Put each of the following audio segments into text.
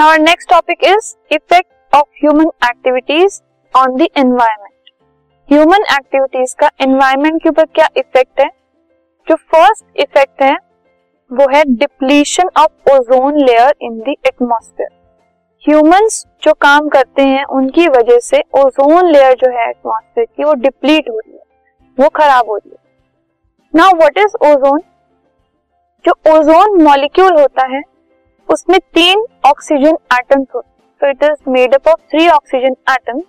Now next topic is effect of human activities on the environment human activities का environment के ऊपर क्या effect है? जो फ़र्स्ट इफ़ेक्ट है, वो है depletion of ozone layer in the atmosphere humans जो काम करते हैं, उनकी वजह से ओजोन लेयर जो है एटमोस्फेयर की, वो डिप्लीट हो रही है, वो खराब हो रही है। नाउ व्हाट इज़ ओजोन जो ओजोन मॉलिक्यूल होता है, उसमें तीन ऑक्सीजन एटम्स होते तो it is made up of three oxygen atom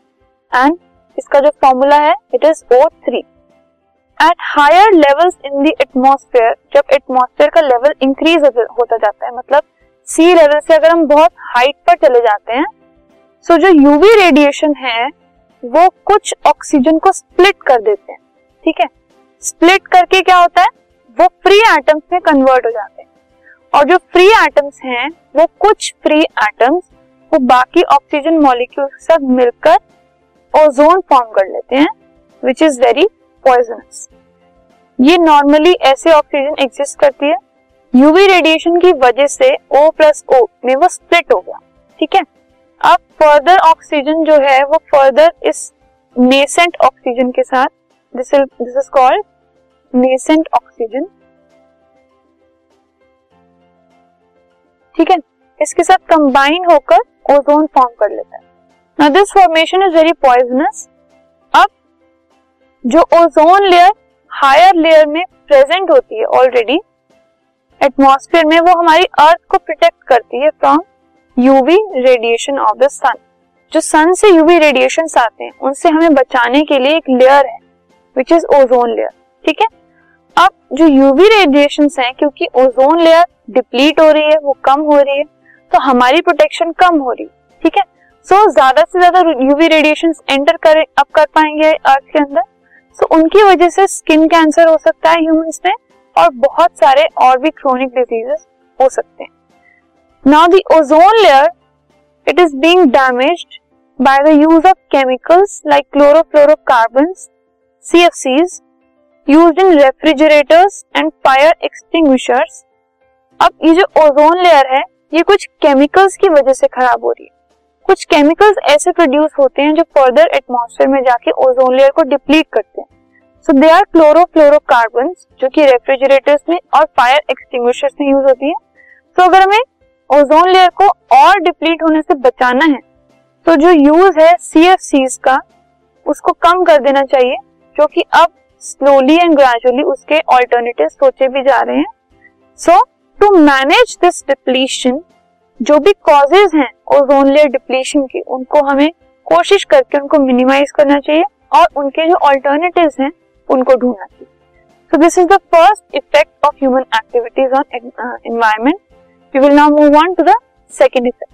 and इसका जो फॉर्मूला है it is O three at higher levels in the atmosphere जब एटमोस्फेयर का लेवल इंक्रीज होता जाता है मतलब सी लेवल से अगर हम बहुत हाइट पर चले जाते हैं सो जो यूवी रेडिएशन है, वो कुछ ऑक्सीजन को स्प्लिट कर देते हैं, ठीक है? स्प्लिट करके क्या होता है? वो फ्री एटम्स में कन्वर्ट हो जाते हैं। और जो फ्री एटम्स हैं, वो कुछ फ्री एटम्स वो बाकी ऑक्सीजन मॉलिक्यूल सब मिलकर ओजोन फॉर्म कर लेते हैं विच इज़ वेरी पॉइजनस ये नॉर्मली ऐसे ऑक्सीजन एग्जिस्ट करती है। यूवी रेडिएशन की वजह से ओ प्लस ओ में वो स्प्लिट हो गया, ठीक है? अब फर्दर ऑक्सीजन जो है, वो फर्दर इस नेसेंट ऑक्सीजन के साथ this is called nascent oxygen ठीक है? इसके साथ कंबाइन होकर ओजोन फॉर्म कर लेता है। This formation is very poisonous अब जो ओजोन लेयर हायर लेयर में प्रेजेंट होती है ऑलरेडी एटमॉस्फेयर में वो हमारी अर्थ को प्रोटेक्ट करती है from UV radiation of the sun जो सन से यूवी रेडिएशन आते हैं, उनसे हमें बचाने के लिए एक लेयर है विच इज़ ओजोन लेयर ठीक है? अब जो यूवी रेडिएशन है, क्योंकि ओजोन लेयर डिप्लीट हो रही है वो कम हो रही है तो हमारी प्रोटेक्शन कम हो रही है ठीक है? सो so, ज़्यादा से ज़्यादा यूवी रेडिएशन एंटर कर अब कर पाएँगे अर्थ के अंदर। सो so, उनकी वजह से स्किन कैंसर हो सकता है ह्यूमंस में और बहुत सारे और भी क्रोनिक डिजीजेस हो सकते हैं। Now the ozone layer it is being damaged by the use of chemicals like chlorofluorocarbon C F Cs used in refrigerators and fire extinguishers अब ये जो ओजोन लेयर है, ये कुछ केमिकल्स की वजह से खराब हो रही है। कुछ केमिकल्स ऐसे प्रोड्यूस होते हैं जो फर्दर एटमॉस्फेयर में जाके ओजोन लेयर को डिप्लीट करते हैं। सो दे आर क्लोरोफ्लोरोकार्बन जो कि रेफ्रिजरेटर्स में और फायर एक्सटिंग्विशर्स में यूज़ होती है। तो अगर हमें ओजोन लेयर को और डिप्लीट होने से बचाना है तो जो यूज़ है सी का, उसको कम कर देना चाहिए, जो कि अब स्लोली एंड ग्रेजुअली उसके ऑल्टरनेटिव सोचे भी जा रहे हैं। So to manage this depletion जो भी कॉजेज हैं ओजोन लेयर डिप्लीशन के, उनको हमें कोशिश करके उनको मिनिमाइज करना चाहिए और उनके जो ऑल्टरनेटिव्स हैं, उनको ढूंढना चाहिए। So this is the first effect of human activities on environment we will now move on to the second effect